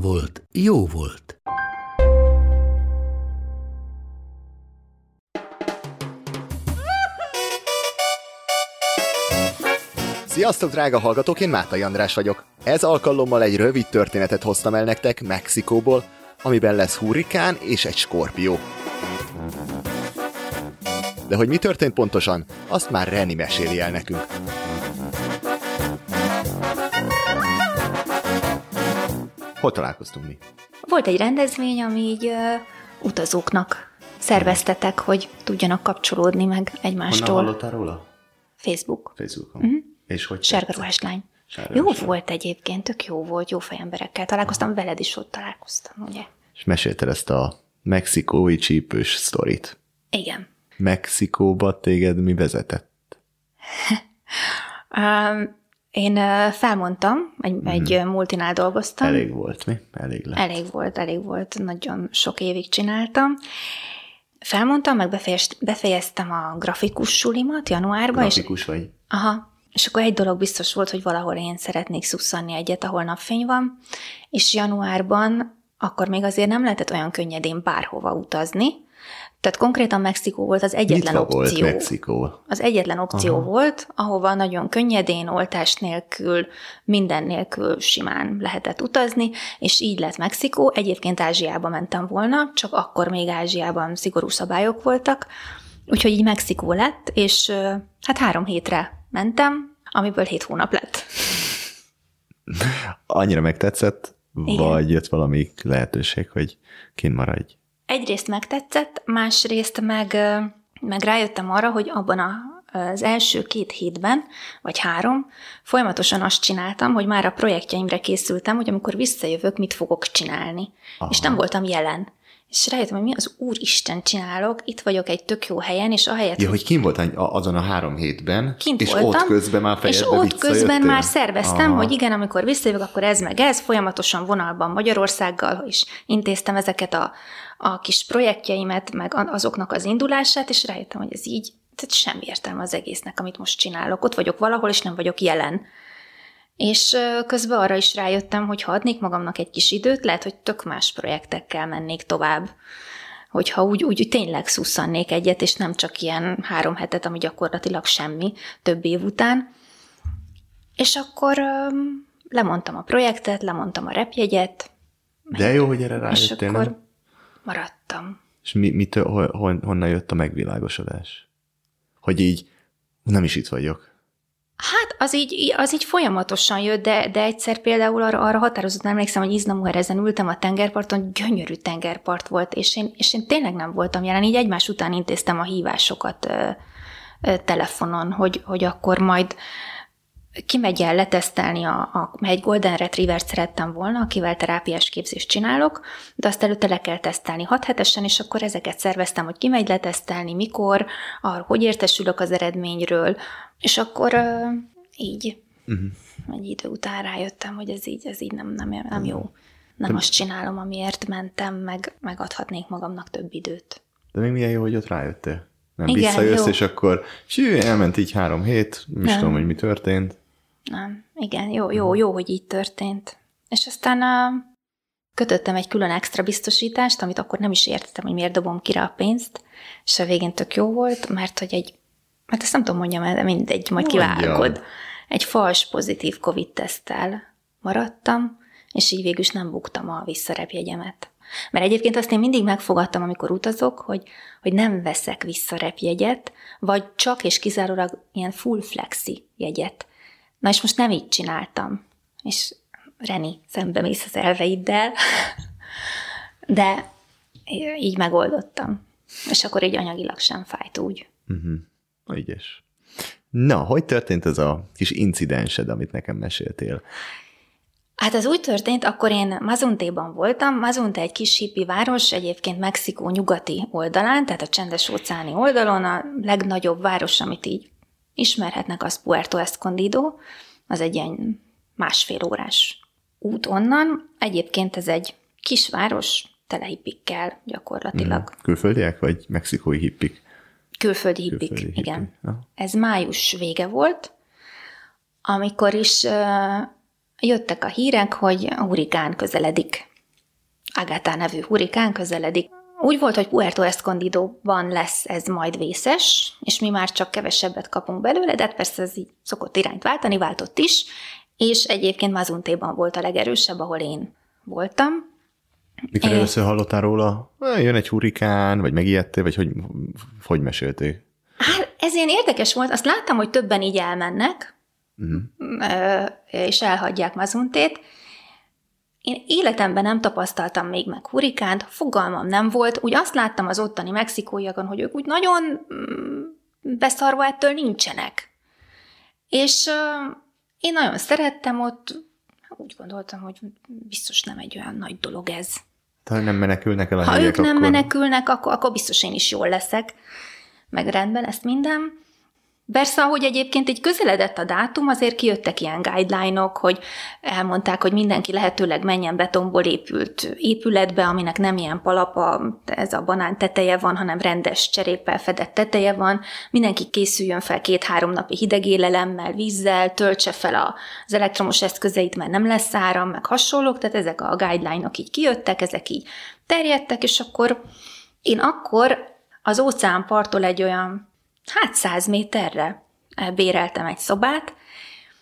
volt, jó volt. Sziasztok, drága hallgatók, én Mátai András vagyok. Ez alkalommal egy rövid történetet hoztam el nektek Mexikóból, amiben lesz hurrikán és egy skorpió. De hogy mi történt pontosan, azt már Reni meséli el nekünk. Hol találkoztunk mi? Volt egy rendezvény, ami így uh, utazóknak szerveztetek, hogy tudjanak kapcsolódni meg egymástól. Honnan hallottál róla? Facebook. Facebookon. Uh-huh. És hogy Sárga tetszett? ruhás lány. Jó lány. volt egyébként, tök jó volt, jó fejemberekkel találkoztam, veled is ott találkoztam, ugye? És mesélted ezt a mexikói csípős sztorit. Igen. Mexikóba téged mi vezetett? Um, én felmondtam, egy, mm. egy multinál dolgoztam. Elég volt, mi? Elég lett. Elég volt, elég volt, nagyon sok évig csináltam. Felmondtam, meg befejeztem, befejeztem a grafikus sulimat januárban, és Grafikus vagy? Aha. És akkor egy dolog biztos volt, hogy valahol én szeretnék szusszanni egyet, ahol napfény van, és januárban akkor még azért nem lehetett olyan könnyedén bárhova utazni, tehát konkrétan Mexikó volt az egyetlen Nyitva opció. volt Mexikó. Az egyetlen opció Aha. Volt, ahova nagyon könnyedén, oltás nélkül, minden nélkül simán lehetett utazni, és így lett Mexikó. Egyébként Ázsiába mentem volna, csak akkor még Ázsiában szigorú szabályok voltak, úgyhogy így Mexikó lett, és hát három hétre mentem, amiből hét hónap lett. Annyira megtetszett, Igen. vagy jött valami lehetőség, hogy kint maradj? Egyrészt megtetszett, másrészt meg, meg rájöttem arra, hogy abban a, az első két hétben, vagy három, folyamatosan azt csináltam, hogy már a projektjeimre készültem, hogy amikor visszajövök, mit fogok csinálni. Aha. És nem voltam jelen. És rájöttem, hogy mi az úristen csinálok, itt vagyok egy tök jó helyen, és ahelyett, Ja, hogy kint voltál azon a három hétben, kint és voltam, ott közben már és ott közben visszajöttél? már szerveztem, Aha. hogy igen, amikor visszajövök, akkor ez meg ez, folyamatosan vonalban Magyarországgal is intéztem ezeket a, a kis projektjeimet, meg azoknak az indulását, és rájöttem, hogy ez így, tehát semmi értelme az egésznek, amit most csinálok. Ott vagyok valahol, és nem vagyok jelen. És közben arra is rájöttem, hogy ha adnék magamnak egy kis időt, lehet, hogy tök más projektekkel mennék tovább. Hogyha úgy, úgy, úgy tényleg szusszannék egyet, és nem csak ilyen három hetet, ami gyakorlatilag semmi, több év után. És akkor öm, lemondtam a projektet, lemondtam a repjegyet, De jó, hogy erre és rájöttél, akkor nem? maradtam. És mi, mitől, hon, honnan jött a megvilágosodás? Hogy így nem is itt vagyok. Hát az így, az így folyamatosan jött, de, de egyszer például arra, arra határozottan emlékszem, hogy Iznamuerezen ültem a tengerparton, gyönyörű tengerpart volt, és én, és én tényleg nem voltam jelen, így egymás után intéztem a hívásokat ö, ö, telefonon, hogy, hogy akkor majd kimegy el letesztelni, a, a, egy Golden Retriever-t szerettem volna, akivel terápiás képzést csinálok, de azt előtte le kell tesztelni hat hetesen, és akkor ezeket szerveztem, hogy kimegy letesztelni, mikor, arra, hogy értesülök az eredményről, és akkor ö, így uh-huh. egy idő után rájöttem, hogy ez így, ez így nem, nem, nem jó. Nem azt csinálom, amiért mentem, meg megadhatnék magamnak több időt. De még milyen jó, hogy ott rájöttél. Nem Igen, visszajössz, jó. és akkor sű, elment így három hét, nem is tudom, hogy mi történt. Nem, igen, jó, jó, jó, hogy így történt. És aztán uh, kötöttem egy külön extra biztosítást, amit akkor nem is értettem, hogy miért dobom ki rá a pénzt, és a végén tök jó volt, mert hogy egy, mert ezt nem tudom mondjam el, de mindegy, majd kivágod. Egy fals pozitív COVID-teszttel maradtam, és így végül is nem buktam a visszarepjegyemet. Mert egyébként azt én mindig megfogadtam, amikor utazok, hogy, hogy nem veszek visszarepjegyet, vagy csak és kizárólag ilyen full flexi jegyet. Na és most nem így csináltam. És Reni, szembe mész az elveiddel, de így megoldottam. És akkor így anyagilag sem fájt úgy. Uh-huh. Ügyes. Na, hogy történt ez a kis incidensed, amit nekem meséltél? Hát ez úgy történt, akkor én Mazuntéban voltam. Mazunte egy kis hippi város, egyébként Mexikó nyugati oldalán, tehát a csendes óceáni oldalon, a legnagyobb város, amit így ismerhetnek, az Puerto Escondido, az egy ilyen másfél órás út onnan. Egyébként ez egy kisváros, tele hippikkel gyakorlatilag. Mm. Külföldiek, vagy mexikói hippik? Külföldi hippik, Külföldi hippik. igen. Ja. Ez május vége volt, amikor is uh, jöttek a hírek, hogy a hurikán közeledik. Agatha nevű hurikán közeledik. Úgy volt, hogy Puerto Escondido-ban lesz ez majd vészes, és mi már csak kevesebbet kapunk belőle, de hát persze ez így szokott irányt váltani, váltott is, és egyébként Mazuntéban volt a legerősebb, ahol én voltam. Mikor é... először hallottál róla, jön egy hurikán, vagy megijedtél, vagy hogy, hogy mesélték? Hát ez ilyen érdekes volt, azt láttam, hogy többen így elmennek, uh-huh. és elhagyják Mazuntét. Én életemben nem tapasztaltam még meg hurikánt, fogalmam nem volt, úgy azt láttam az ottani mexikóiakon, hogy ők úgy nagyon mm, beszarva ettől nincsenek. És én nagyon szerettem ott, úgy gondoltam, hogy biztos nem egy olyan nagy dolog ez. Ha nem menekülnek el a Ha helyek, ők nem akkor... menekülnek, akkor, akkor biztos én is jól leszek, meg rendben ezt minden. Persze, ahogy egyébként így közeledett a dátum, azért kijöttek ilyen guideline-ok, hogy elmondták, hogy mindenki lehetőleg menjen betonból épült épületbe, aminek nem ilyen palapa, ez a banán teteje van, hanem rendes cseréppel fedett teteje van. Mindenki készüljön fel két-három napi hidegélelemmel, vízzel, töltse fel az elektromos eszközeit, mert nem lesz áram, meg hasonlók, tehát ezek a guideline-ok így kijöttek, ezek így terjedtek, és akkor én akkor az óceánparttól egy olyan hát száz méterre béreltem egy szobát.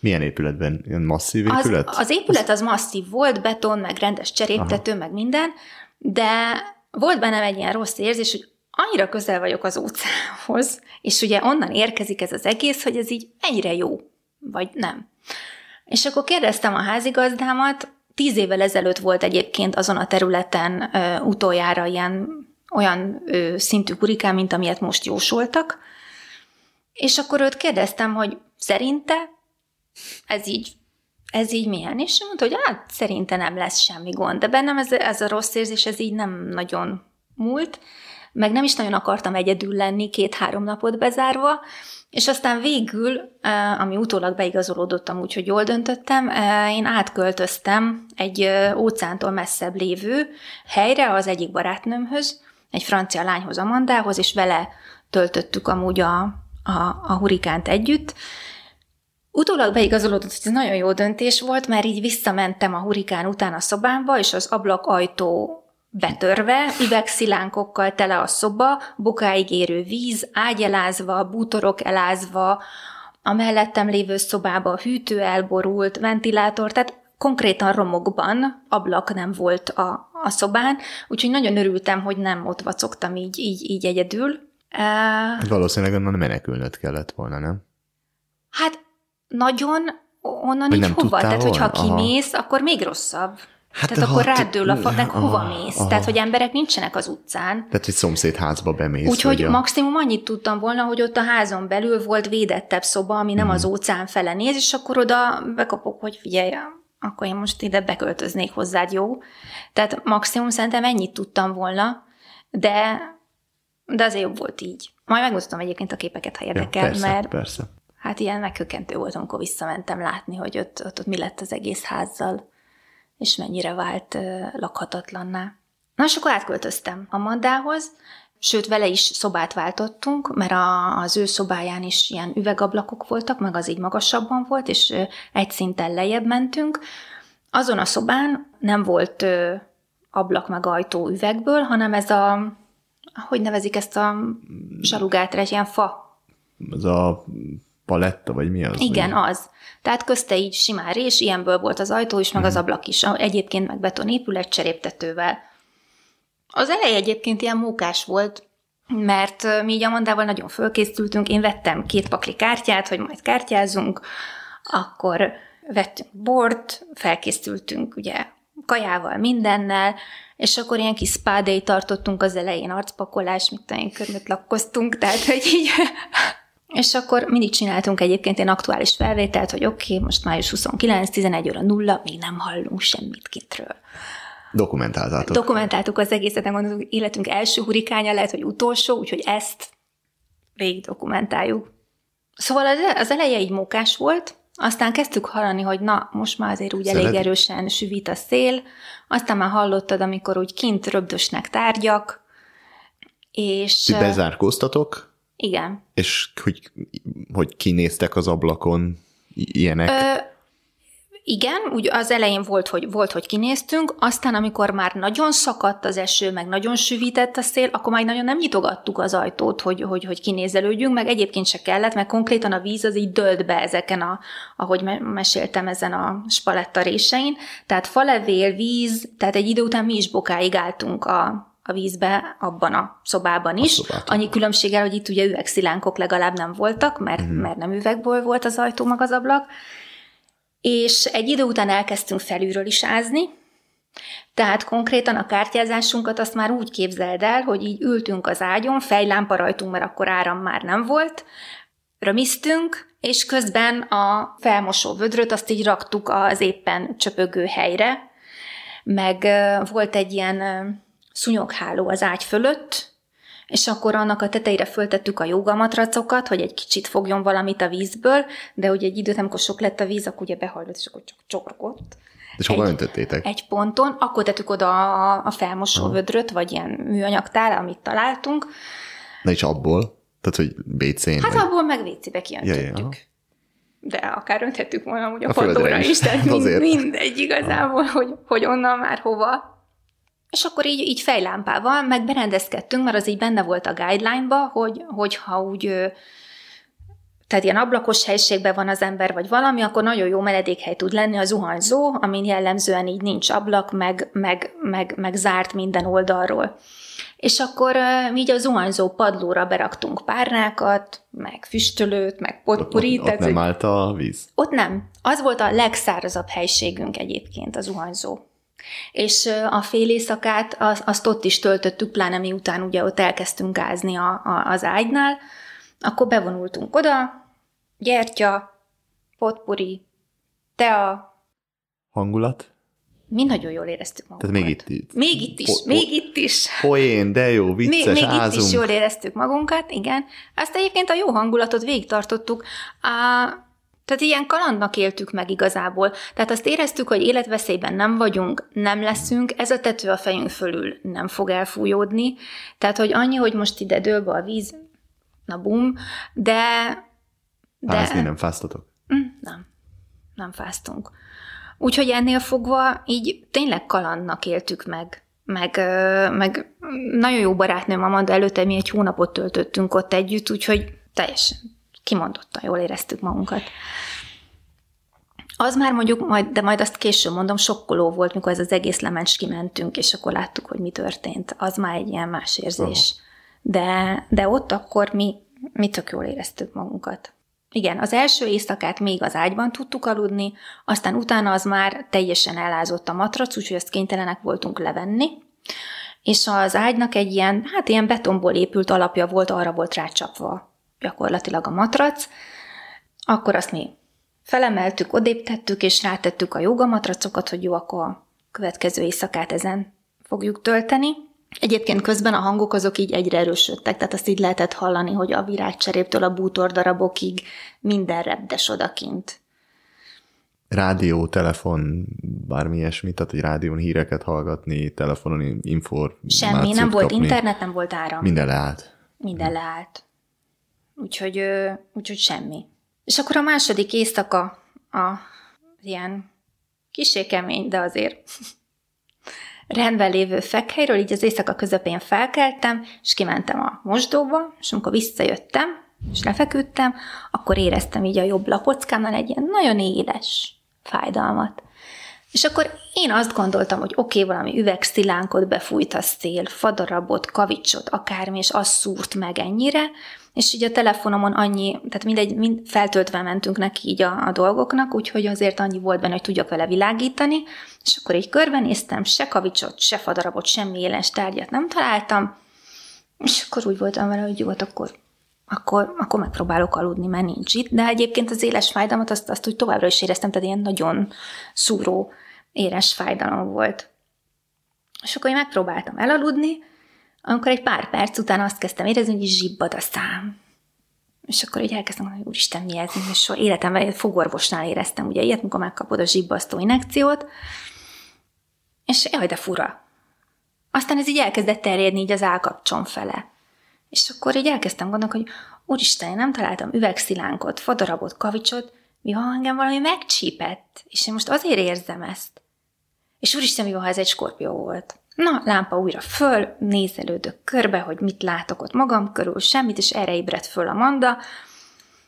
Milyen épületben? Ilyen masszív épület? Az, az épület az masszív volt, beton, meg rendes cseréptető, Aha. meg minden, de volt bennem egy ilyen rossz érzés, hogy annyira közel vagyok az óceánhoz, és ugye onnan érkezik ez az egész, hogy ez így egyre jó, vagy nem. És akkor kérdeztem a házigazdámat, tíz évvel ezelőtt volt egyébként azon a területen ö, utoljára ilyen olyan ö, szintű hurikán, mint amilyet most jósoltak, és akkor őt kérdeztem, hogy szerinte ez így, ez így milyen? És mondta, hogy hát szerinte nem lesz semmi gond. De bennem ez, ez a rossz érzés, ez így nem nagyon múlt, meg nem is nagyon akartam egyedül lenni két-három napot bezárva, és aztán végül, ami utólag beigazolódottam úgy, hogy jól döntöttem, én átköltöztem egy óceántól messzebb lévő helyre az egyik barátnőmhöz, egy francia lányhoz, Amandához, és vele töltöttük amúgy a, a, a hurikánt együtt. Utólag beigazolódott, hogy ez nagyon jó döntés volt, mert így visszamentem a hurikán után a szobámba, és az ablak ajtó betörve, üvegszilánkokkal tele a szoba, bokáig érő víz, ágyelázva, bútorok elázva, a mellettem lévő szobába a hűtő elborult, ventilátor, tehát konkrétan romokban ablak nem volt a, a szobán, úgyhogy nagyon örültem, hogy nem ott vacogtam így, így, így egyedül, Uh, Valószínűleg onnan menekülnöd kellett volna, nem? Hát nagyon onnan Vagy így hova? Tehát, hogyha kimész, Aha. akkor még rosszabb. Hát Tehát akkor hat... rádől a fa, hova aha, mész? Aha. Tehát, hogy emberek nincsenek az utcán. Tehát, hogy szomszéd házba bemész. Úgyhogy a... maximum annyit tudtam volna, hogy ott a házon belül volt védettebb szoba, ami nem hmm. az óceán fele néz, és akkor oda bekapok, hogy figyelj, akkor én most ide beköltöznék hozzád, jó? Tehát maximum szerintem ennyit tudtam volna, de de azért jobb volt így. Majd megmutatom egyébként a képeket, ha érdekel, ja, persze, mert persze. hát ilyen megkökentő volt, amikor visszamentem látni, hogy ott, ott, ott mi lett az egész házzal, és mennyire vált uh, lakhatatlanná. Na, és akkor átköltöztem a Mandához, sőt, vele is szobát váltottunk, mert a, az ő szobáján is ilyen üvegablakok voltak, meg az így magasabban volt, és uh, egy szinten lejjebb mentünk. Azon a szobán nem volt uh, ablak meg ajtó üvegből, hanem ez a hogy nevezik ezt a zsarugát, egy ilyen fa? Az a paletta, vagy mi az? Igen, vagy? az. Tehát közte így simán rés, ilyenből volt az ajtó is, meg az mhm. ablak is. Egyébként meg beton épület cseréptetővel. Az elej egyébként ilyen mókás volt, mert mi így Amandával nagyon fölkészültünk, én vettem két pakli kártyát, hogy majd kártyázunk, akkor vettünk bort, felkészültünk ugye kajával, mindennel, és akkor ilyen kis spádei tartottunk az elején, arcpakolás, mit tudom körmöt lakkoztunk, tehát hogy így És akkor mindig csináltunk egyébként egy aktuális felvételt, hogy oké, okay, most május 29, 11 óra nulla, még nem hallunk semmit kintről. Dokumentáltátok. Dokumentáltuk az egészet, gondoltuk, életünk első hurikánya lehet, hogy utolsó, úgyhogy ezt végig dokumentáljuk. Szóval az, az eleje így mókás volt, aztán kezdtük hallani, hogy na, most már azért úgy Szeled? elég erősen süvít a szél, aztán már hallottad, amikor úgy kint röbdösnek tárgyak, és... Ti bezárkóztatok? Igen. És hogy, hogy kinéztek az ablakon ilyenek? Ö, igen, úgy az elején volt hogy, volt, hogy kinéztünk, aztán amikor már nagyon szakadt az eső, meg nagyon süvített a szél, akkor már nagyon nem nyitogattuk az ajtót, hogy, hogy, hogy kinézelődjünk, meg egyébként se kellett, mert konkrétan a víz az így dölt be ezeken, a, ahogy meséltem, ezen a spaletta résein. Tehát falevél, víz, tehát egy idő után mi is bokáig álltunk a, a vízbe abban a szobában is. A Annyi különbséggel, hogy itt ugye üvegszilánkok legalább nem voltak, mert, mm. mert nem üvegből volt az ajtó meg az ablak. És egy idő után elkezdtünk felülről is ázni, tehát konkrétan a kártyázásunkat azt már úgy képzeld el, hogy így ültünk az ágyon, fejlámpa rajtunk, mert akkor áram már nem volt, römisztünk, és közben a felmosó vödröt azt így raktuk az éppen csöpögő helyre, meg volt egy ilyen szúnyogháló az ágy fölött, és akkor annak a tetejére föltettük a jogamatracokat, hogy egy kicsit fogjon valamit a vízből, de ugye egy időt, amikor sok lett a víz, akkor ugye behajlott, és akkor csak csorgott. És hova öntöttétek? Egy ponton, akkor tettük oda a, a felmosó vödröt, vagy ilyen műanyagtál, amit találtunk. Na és abból? Tehát, hogy WC-n? Hát vagy... abból meg WC-be kiöntöttük. Ja, ja. De akár önthettük volna úgy a, a padlóra is, is, tehát mind, mindegy igazából, hogy, hogy onnan már hova és akkor így, így fejlámpával meg berendezkedtünk, mert az így benne volt a guideline-ba, hogy, hogyha úgy tehát ilyen ablakos helységben van az ember, vagy valami, akkor nagyon jó meledékhely tud lenni a zuhanyzó, amin jellemzően így nincs ablak, meg, meg, meg, meg zárt minden oldalról. És akkor uh, így a zuhanyzó padlóra beraktunk párnákat, meg füstölőt, meg potpurit. Ott, ott, ott nem állt a víz? Ott nem. Az volt a legszárazabb helységünk egyébként, a zuhanyzó. És a fél éjszakát azt ott is töltöttük, pláne miután ugye ott elkezdtünk gázni a, a, az ágynál, akkor bevonultunk oda, gyertya, potpuri, tea. Hangulat? Mi nagyon jól éreztük magunkat. Tehát még itt, itt. Még itt is, po, még itt is. Poén, de jó, vicces, Még, még itt is jól éreztük magunkat, igen. Azt egyébként a jó hangulatot végig tartottuk. A, tehát ilyen kalandnak éltük meg igazából. Tehát azt éreztük, hogy életveszélyben nem vagyunk, nem leszünk, ez a tető a fejünk fölül nem fog elfújódni. Tehát, hogy annyi, hogy most ide dől be a víz, na bum, de... de... Fázni nem fáztatok? Mm, nem, nem fáztunk. Úgyhogy ennél fogva így tényleg kalandnak éltük meg. Meg, meg nagyon jó barátnőm Amanda előtte mi egy hónapot töltöttünk ott együtt, úgyhogy teljesen kimondottan jól éreztük magunkat. Az már mondjuk, majd, de majd azt később mondom, sokkoló volt, mikor ez az egész lemens kimentünk, és akkor láttuk, hogy mi történt. Az már egy ilyen más érzés. De, de ott akkor mi, mi tök jól éreztük magunkat. Igen, az első éjszakát még az ágyban tudtuk aludni, aztán utána az már teljesen elázott a matrac, úgyhogy ezt kénytelenek voltunk levenni, és az ágynak egy ilyen, hát ilyen betonból épült alapja volt, arra volt rácsapva gyakorlatilag a matrac, akkor azt mi felemeltük, odéptettük, és rátettük a jogamatracokat, hogy jó, akkor a következő éjszakát ezen fogjuk tölteni. Egyébként közben a hangok azok így egyre erősödtek, tehát azt így lehetett hallani, hogy a virágcseréptől a bútor darabokig minden repdes odakint. Rádió, telefon, bármi ilyesmi, tehát egy rádión híreket hallgatni, telefonon infor. Semmi, nem volt kapni. internet, nem volt áram. Minden leállt. Minden leállt. Úgyhogy, úgyhogy semmi. És akkor a második éjszaka a ilyen kisé de azért rendben lévő fekhelyről, így az éjszaka közepén felkeltem, és kimentem a mosdóba, és amikor visszajöttem, és lefeküdtem, akkor éreztem így a jobb lapockámnál egy ilyen nagyon éles fájdalmat. És akkor én azt gondoltam, hogy oké, okay, valami üvegszilánkot befújt a szél, fadarabot, kavicsot, akármi, és az szúrt meg ennyire, és így a telefonomon annyi, tehát mindegy, mind feltöltve mentünk neki így a, a dolgoknak, úgyhogy azért annyi volt benne, hogy tudjak vele világítani, és akkor így körbenéztem, se kavicsot, se fadarabot, semmi éles tárgyat nem találtam, és akkor úgy voltam vele, hogy jó, hát akkor akkor, akkor megpróbálok aludni, mert nincs itt. De egyébként az éles fájdalmat azt, azt úgy továbbra is éreztem, tehát ilyen nagyon szúró, éles fájdalom volt. És akkor én megpróbáltam elaludni, amikor egy pár perc után azt kezdtem érezni, hogy zsibbad a szám. És akkor így elkezdtem hogy úristen, mi ez? És soha életemben egy fogorvosnál éreztem ugye ilyet, amikor megkapod a zsibbasztó inekciót, és jaj, de fura. Aztán ez így elkezdett terjedni így az állkapcsom fele. És akkor így elkezdtem gondolni, hogy úristen, én nem találtam üvegszilánkot, fadarabot, kavicsot, mi ha engem valami megcsípett, és én most azért érzem ezt. És úristen, mi van, ha ez egy skorpió volt. Na, lámpa újra föl, nézelődök körbe, hogy mit látok ott magam körül, semmit, és erre ébredt föl a Manda,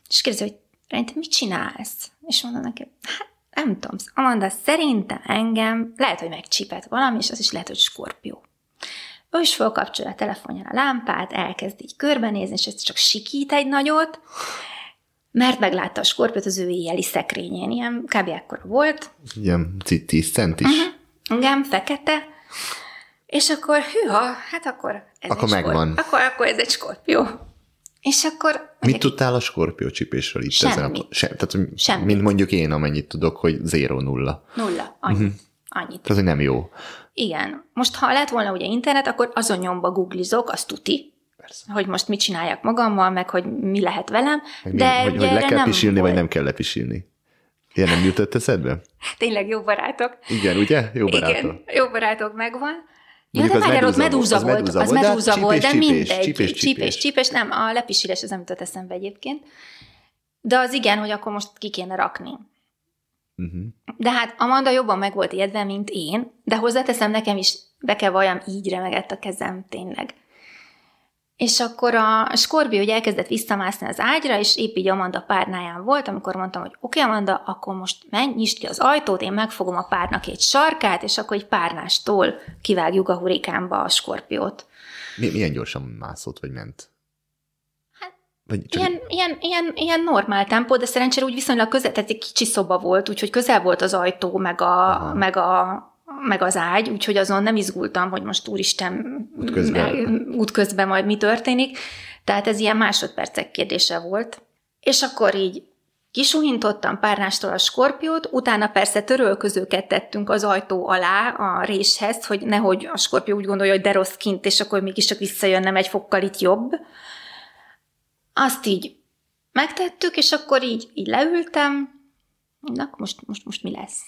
és kérdezi, hogy te mit csinálsz? És mondom neki, hát nem tudom, Amanda, szerintem engem lehet, hogy megcsípett valami, és az is lehet, hogy skorpió. Ő is felkapcsolja a telefonján a lámpát, elkezd így körbenézni, és ez csak sikít egy nagyot, mert meglátta a skorpiót az ő éjjeli szekrényén, ilyen kb. ekkora volt. Ilyen 10 centis. Uh-huh. Igen, fekete. És akkor, hűha, hát akkor ez akkor egy megvan. Skorp- akkor, akkor ez egy skorpió. És akkor... Mit tudtál a skorpió csipésről itt Semmit. ezen a... Se, tehát, Semmit. mint mondjuk én, amennyit tudok, hogy 0 nulla. Nulla, annyi. Uh-huh. Annyit. Tehát, hogy nem jó. Igen. Most, ha lett volna ugye internet, akkor azon nyomba googlizok, az tuti, Persze. hogy most mit csináljak magammal, meg hogy mi lehet velem, Meg de mi, hogy, hogy le kell pisilni, volt. vagy nem kell lepisilni. Ilyen nem jutott eszedbe? Tényleg jó barátok. Igen, ugye? Jó barátok. Igen, jó barátok megvan. Ja, de várjál, ott medúza medúza volt, volt, az medúza volt, de medúza volt, de mindegy. csípés, Csípés, csípés. nem, a lepisilés az nem jutott eszembe egyébként. De az igen, hogy akkor most ki kéne rakni. Uh-huh. De hát Amanda jobban meg volt ijedve, mint én, de hozzáteszem, nekem is be kell valljam, így remegett a kezem, tényleg. És akkor a Skorpió ugye elkezdett visszamászni az ágyra, és épp így Amanda párnáján volt, amikor mondtam, hogy oké, okay, Amanda, akkor most menj, nyisd ki az ajtót, én megfogom a párnak egy sarkát, és akkor egy párnástól kivágjuk a hurikánba a Skorpiót. Mi, milyen gyorsan mászott, vagy ment? Hát, vagy csak Ilyen, ilyen, ilyen, ilyen normál tempó, de szerencsére úgy viszonylag közel, tehát egy kicsi szoba volt, úgyhogy közel volt az ajtó, meg, a, meg, a, meg az ágy, úgyhogy azon nem izgultam, hogy most úristen Útközben. útközben majd mi történik. Tehát ez ilyen másodpercek kérdése volt. És akkor így kisuhintottam párnástól a skorpiót, utána persze törölközőket tettünk az ajtó alá a réshez, hogy nehogy a skorpió úgy gondolja, hogy de rossz kint, és akkor mégiscsak visszajönnem egy fokkal itt jobb. Azt így megtettük, és akkor így, így leültem, na, most, most, most mi lesz?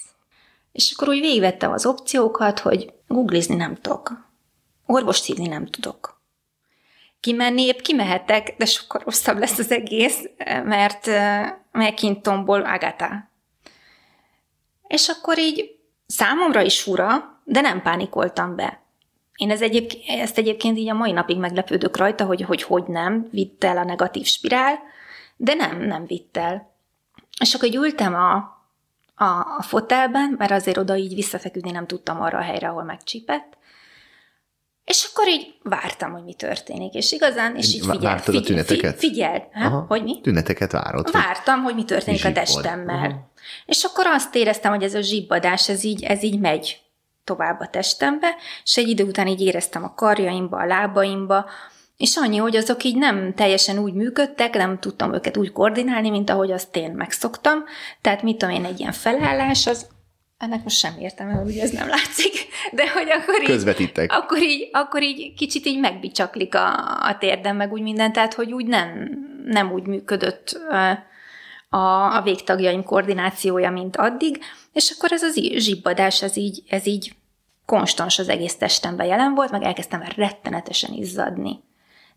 És akkor úgy végigvettem az opciókat, hogy googlizni nem tudok. Orvost hívni nem tudok. Kimenni épp kimehetek, de sokkal rosszabb lesz az egész, mert megkintomból Agatha. És akkor így számomra is fura, de nem pánikoltam be. Én ez egyéb, ezt egyébként így a mai napig meglepődök rajta, hogy hogy, hogy nem vitt el a negatív spirál, de nem, nem vitt el. És akkor így ültem a, a, a fotelben, mert azért oda így visszafeküdni nem tudtam arra a helyre, ahol megcsípett. És akkor így vártam, hogy mi történik. És igazán, és így figyelt. vártad a figyel, tüneteket? Figyel, ha? hogy mi? Tüneteket várod. Vártam, hogy mi történik a Zsibbad. testemmel. Aha. És akkor azt éreztem, hogy ez a zsibbadás, ez így, ez így megy tovább a testembe, és egy idő után így éreztem a karjaimba, a lábaimba, és annyi, hogy azok így nem teljesen úgy működtek, nem tudtam őket úgy koordinálni, mint ahogy azt én megszoktam. Tehát mit tudom én, egy ilyen felállás, az ennek most sem értem, mert ugye ez nem látszik, de hogy akkor így, Közvetítek. akkor így, akkor így kicsit így megbicsaklik a, a térdem, meg úgy minden, tehát hogy úgy nem, nem úgy működött a, a végtagjaim koordinációja, mint addig, és akkor ez az zsibbadás, ez így, ez így konstans az egész testemben jelen volt, meg elkezdtem rettenetesen izzadni.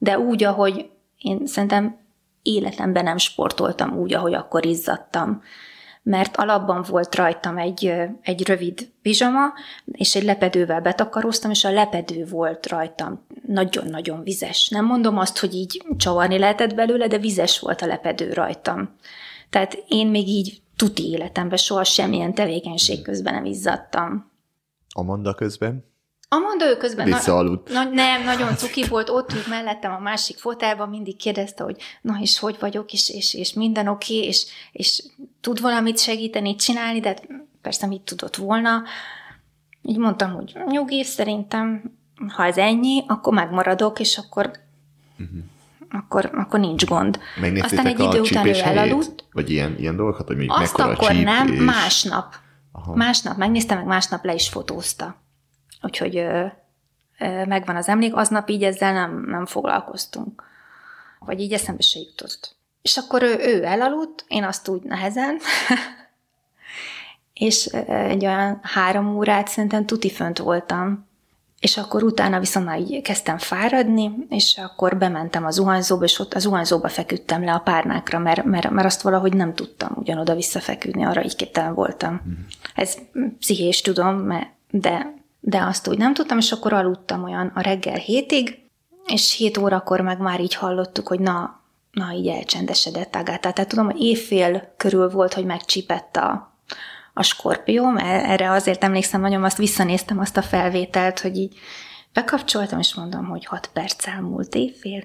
De úgy, ahogy én szerintem életemben nem sportoltam úgy, ahogy akkor izzadtam. Mert alapban volt rajtam egy, egy rövid pizsama, és egy lepedővel betakaróztam, és a lepedő volt rajtam nagyon-nagyon vizes. Nem mondom azt, hogy így csavarni lehetett belőle, de vizes volt a lepedő rajtam. Tehát én még így tuti életemben soha semmilyen tevékenység közben nem izzadtam. Amanda közben Amanda ő közben... na- visszaaludt. Na, nem, nagyon cuki volt, ott ült mellettem a másik fotelban, mindig kérdezte, hogy na és hogy vagyok, és, és, és minden oké, okay, és, és tud valamit segíteni, csinálni, de hát persze mit tudott volna. Így mondtam, hogy nyugi, szerintem, ha ez ennyi, akkor megmaradok, és akkor akkor, akkor nincs gond. Aztán egy idő a után ő elaludt. Vagy ilyen, ilyen dolgokat, hogy még Azt a akkor csíp nem, és... másnap. Aha. Másnap megnézte, meg másnap le is fotózta. Úgyhogy ö, ö, megvan az emlék, aznap így ezzel nem, nem foglalkoztunk. Vagy így eszembe se jutott. És akkor ő, ő elaludt, én azt úgy nehezen, és egy olyan három órát szerintem tuti fönt voltam, és akkor utána viszont már így kezdtem fáradni, és akkor bementem a zuhanyzóba, és ott a zuhanyzóba feküdtem le a párnákra, mert, mert, mert azt valahogy nem tudtam ugyanoda visszafeküdni, arra így képtelen voltam. Mm. Ez pszichés, tudom, mert, de, de azt úgy nem tudtam, és akkor aludtam olyan a reggel hétig, és hét órakor meg már így hallottuk, hogy na, na így elcsendesedett Agatha. Tehát tudom, hogy évfél körül volt, hogy megcsípett a, a skorpió, mert erre azért emlékszem nagyon, azt visszanéztem azt a felvételt, hogy így bekapcsoltam, és mondom, hogy hat perc elmúlt évfél,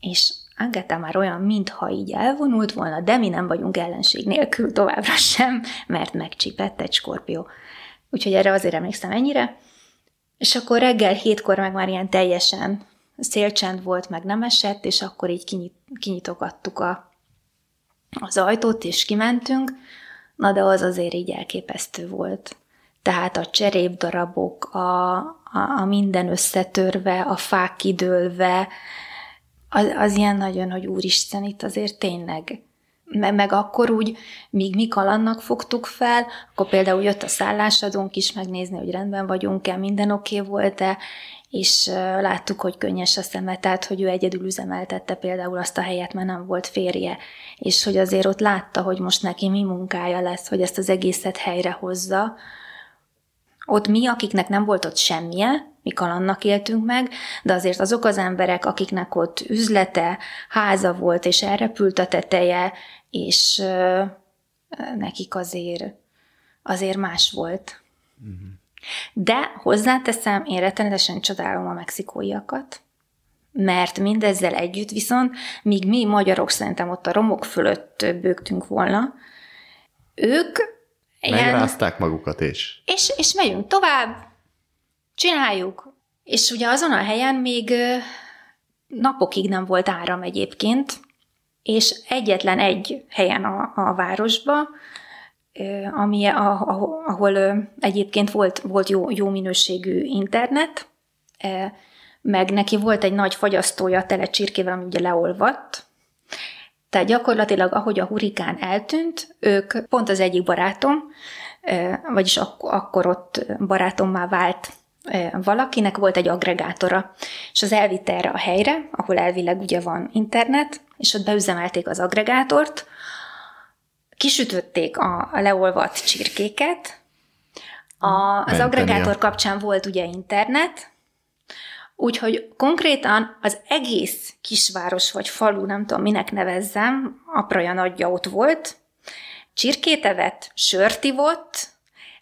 és Agatha már olyan, mintha így elvonult volna, de mi nem vagyunk ellenség nélkül továbbra sem, mert megcsipett egy skorpió. Úgyhogy erre azért emlékszem ennyire. És akkor reggel hétkor meg már ilyen teljesen szélcsend volt, meg nem esett, és akkor így kinyit, kinyitogattuk a, az ajtót, és kimentünk, Na de az azért így elképesztő volt. Tehát a cserépdarabok, a, a, a minden összetörve, a fák kidőlve, az, az ilyen nagyon, hogy úristen, itt azért tényleg. Meg, meg akkor úgy, míg mi kalannak fogtuk fel, akkor például jött a szállásadónk is megnézni, hogy rendben vagyunk-e, minden oké okay volt-e, és láttuk, hogy könnyes a szeme, tehát hogy ő egyedül üzemeltette például azt a helyet, mert nem volt férje, és hogy azért ott látta, hogy most neki mi munkája lesz, hogy ezt az egészet helyre hozza. Ott mi, akiknek nem volt ott semmije, mi kalannak éltünk meg, de azért azok az emberek, akiknek ott üzlete, háza volt, és elrepült a teteje, és ö, nekik azért, azért más volt. Uh-huh. De hozzáteszem, én rettenetesen csodálom a mexikóiakat, mert mindezzel együtt viszont, míg mi magyarok szerintem ott a romok fölött bőgtünk volna, ők... Megrázták ilyen, magukat és... és... És megyünk tovább, csináljuk. És ugye azon a helyen még napokig nem volt áram egyébként, és egyetlen egy helyen a, a városba, ami, ahol, ahol egyébként volt, volt jó, jó minőségű internet, meg neki volt egy nagy fagyasztója tele csirkével, ami ugye leolvadt, tehát gyakorlatilag, ahogy a hurikán eltűnt, ők, pont az egyik barátom, vagyis ak- akkor ott barátommá vált valakinek volt egy agregátora, és az elvitte erre a helyre, ahol elvileg ugye van internet, és ott beüzemelték az agregátort, kisütötték a leolvadt csirkéket, a, az agregátor kapcsán volt ugye internet, úgyhogy konkrétan az egész kisváros vagy falu, nem tudom minek nevezzem, apraja nagyja ott volt, csirkét evett, sört ivott,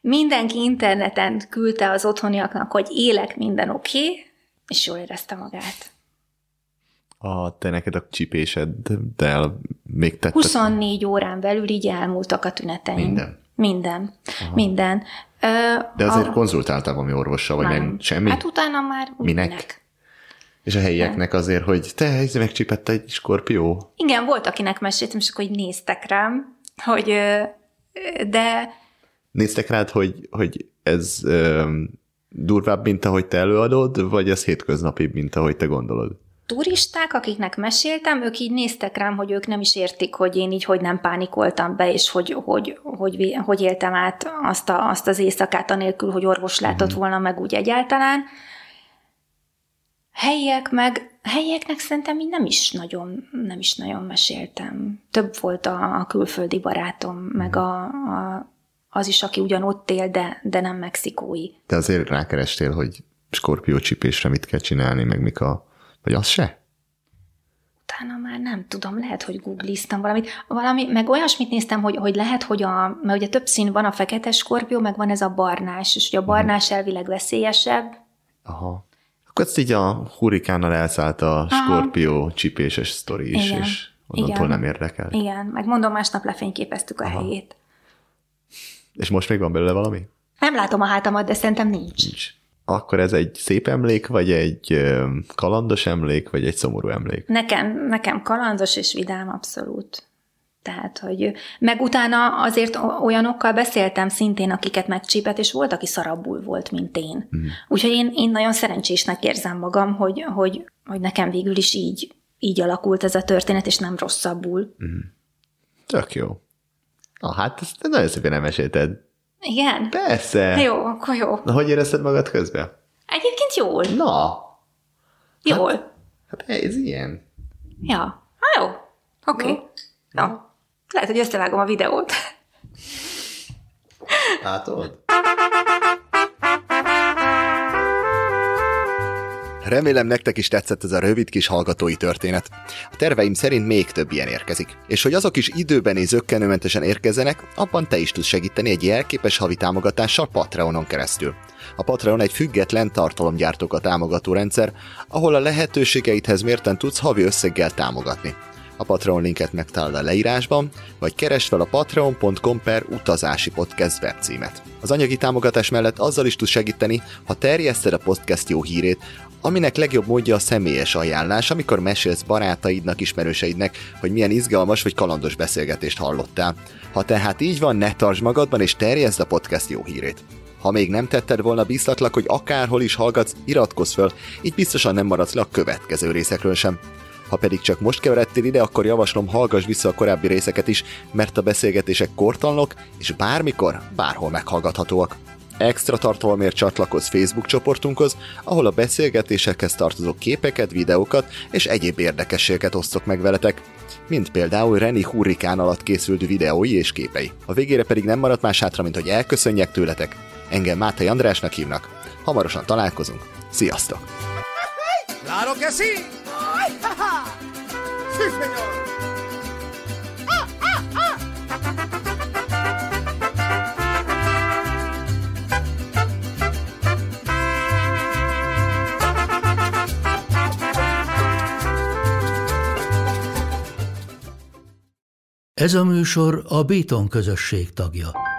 mindenki interneten küldte az otthoniaknak, hogy élek, minden oké, okay, és jól érezte magát. A, te neked a csipéseddel még tetted? 24 órán belül így elmúltak a tüneteim. Minden? Minden. Aha. Minden. Ö, De azért a... konzultáltál valami orvossal, vagy nem? Semmi? Hát utána már minek? minek? És a helyieknek nem. azért, hogy te ez megcsipett egy skorpió? Igen, volt, akinek meséltem, és akkor így néztek rám, hogy de... Néztek rád, hogy, hogy ez ö, durvább, mint ahogy te előadod, vagy ez hétköznapi, mint ahogy te gondolod? turisták, akiknek meséltem, ők így néztek rám, hogy ők nem is értik, hogy én így hogy nem pánikoltam be, és hogy, hogy, hogy, hogy éltem át azt, a, azt az éjszakát anélkül, hogy orvos látott mhm. volna meg úgy egyáltalán. Helyiek meg, helyieknek szerintem így nem is nagyon, nem is nagyon meséltem. Több volt a, a külföldi barátom, meg a, a, az is, aki ugyan ott él, de, de nem mexikói. Te azért rákerestél, hogy skorpiócsipésre mit kell csinálni, meg mik a vagy az se? Utána már nem tudom, lehet, hogy googliztam valamit. Valami, meg olyasmit néztem, hogy, hogy lehet, hogy a, mert ugye több szín van a fekete skorpió, meg van ez a barnás, és ugye a mhm. barnás elvileg veszélyesebb. Aha. Akkor ezt így a hurikánnal elszállt a skorpió csipéses sztori is, Igen. és onnantól nem érdekel. Igen, meg mondom, másnap lefényképeztük a Aha. helyét. És most még van belőle valami? Nem látom a hátamat, de szerintem nincs. Nincs. akkor ez egy szép emlék, vagy egy kalandos emlék, vagy egy szomorú emlék? Nekem, nekem kalandos és vidám abszolút. Tehát, hogy meg utána azért olyanokkal beszéltem szintén, akiket megcsípett, és volt, aki szarabbul volt, mint én. Mm. Úgyhogy én, én nagyon szerencsésnek érzem magam, hogy, hogy, hogy nekem végül is így, így alakult ez a történet, és nem rosszabbul. Mm. Tök jó. Na hát, ezt nagyon szépen nem mesélted. Igen? Persze. Jó, akkor jó. Na, hogy érezted magad közben? Egyébként jól. Na. Jól. Hát, hát ez ilyen. Ja. Ha jó. Oké. Okay. No. Lehet, hogy összevágom a videót. Látod? Remélem nektek is tetszett ez a rövid kis hallgatói történet. A terveim szerint még több ilyen érkezik. És hogy azok is időben és zöggenőmentesen érkezzenek, abban te is tudsz segíteni egy jelképes havi támogatással Patreonon keresztül. A Patreon egy független tartalomgyártókat támogató rendszer, ahol a lehetőségeidhez mérten tudsz havi összeggel támogatni. A Patreon linket megtalálod a leírásban, vagy keresd fel a patreon.com per utazási podcast webcímet. Az anyagi támogatás mellett azzal is tud segíteni, ha terjeszted a podcast jó hírét, aminek legjobb módja a személyes ajánlás, amikor mesélsz barátaidnak, ismerőseidnek, hogy milyen izgalmas vagy kalandos beszélgetést hallottál. Ha tehát így van, ne tartsd magadban és terjeszd a podcast jó hírét. Ha még nem tetted volna, biztatlak, hogy akárhol is hallgatsz, iratkozz föl, így biztosan nem maradsz le a következő részekről sem. Ha pedig csak most keveredtél ide, akkor javaslom hallgass vissza a korábbi részeket is, mert a beszélgetések kortalanok, és bármikor, bárhol meghallgathatóak. Extra tartalomért csatlakozz Facebook csoportunkhoz, ahol a beszélgetésekhez tartozó képeket, videókat és egyéb érdekességeket osztok meg veletek, mint például Reni hurrikán alatt készült videói és képei. A végére pedig nem maradt más hátra, mint hogy elköszönjek tőletek. Engem Mátai Andrásnak hívnak. Hamarosan találkozunk. Sziasztok! Claro que sí! ¡Sí, señor! Ez a műsor a Béton közösség tagja.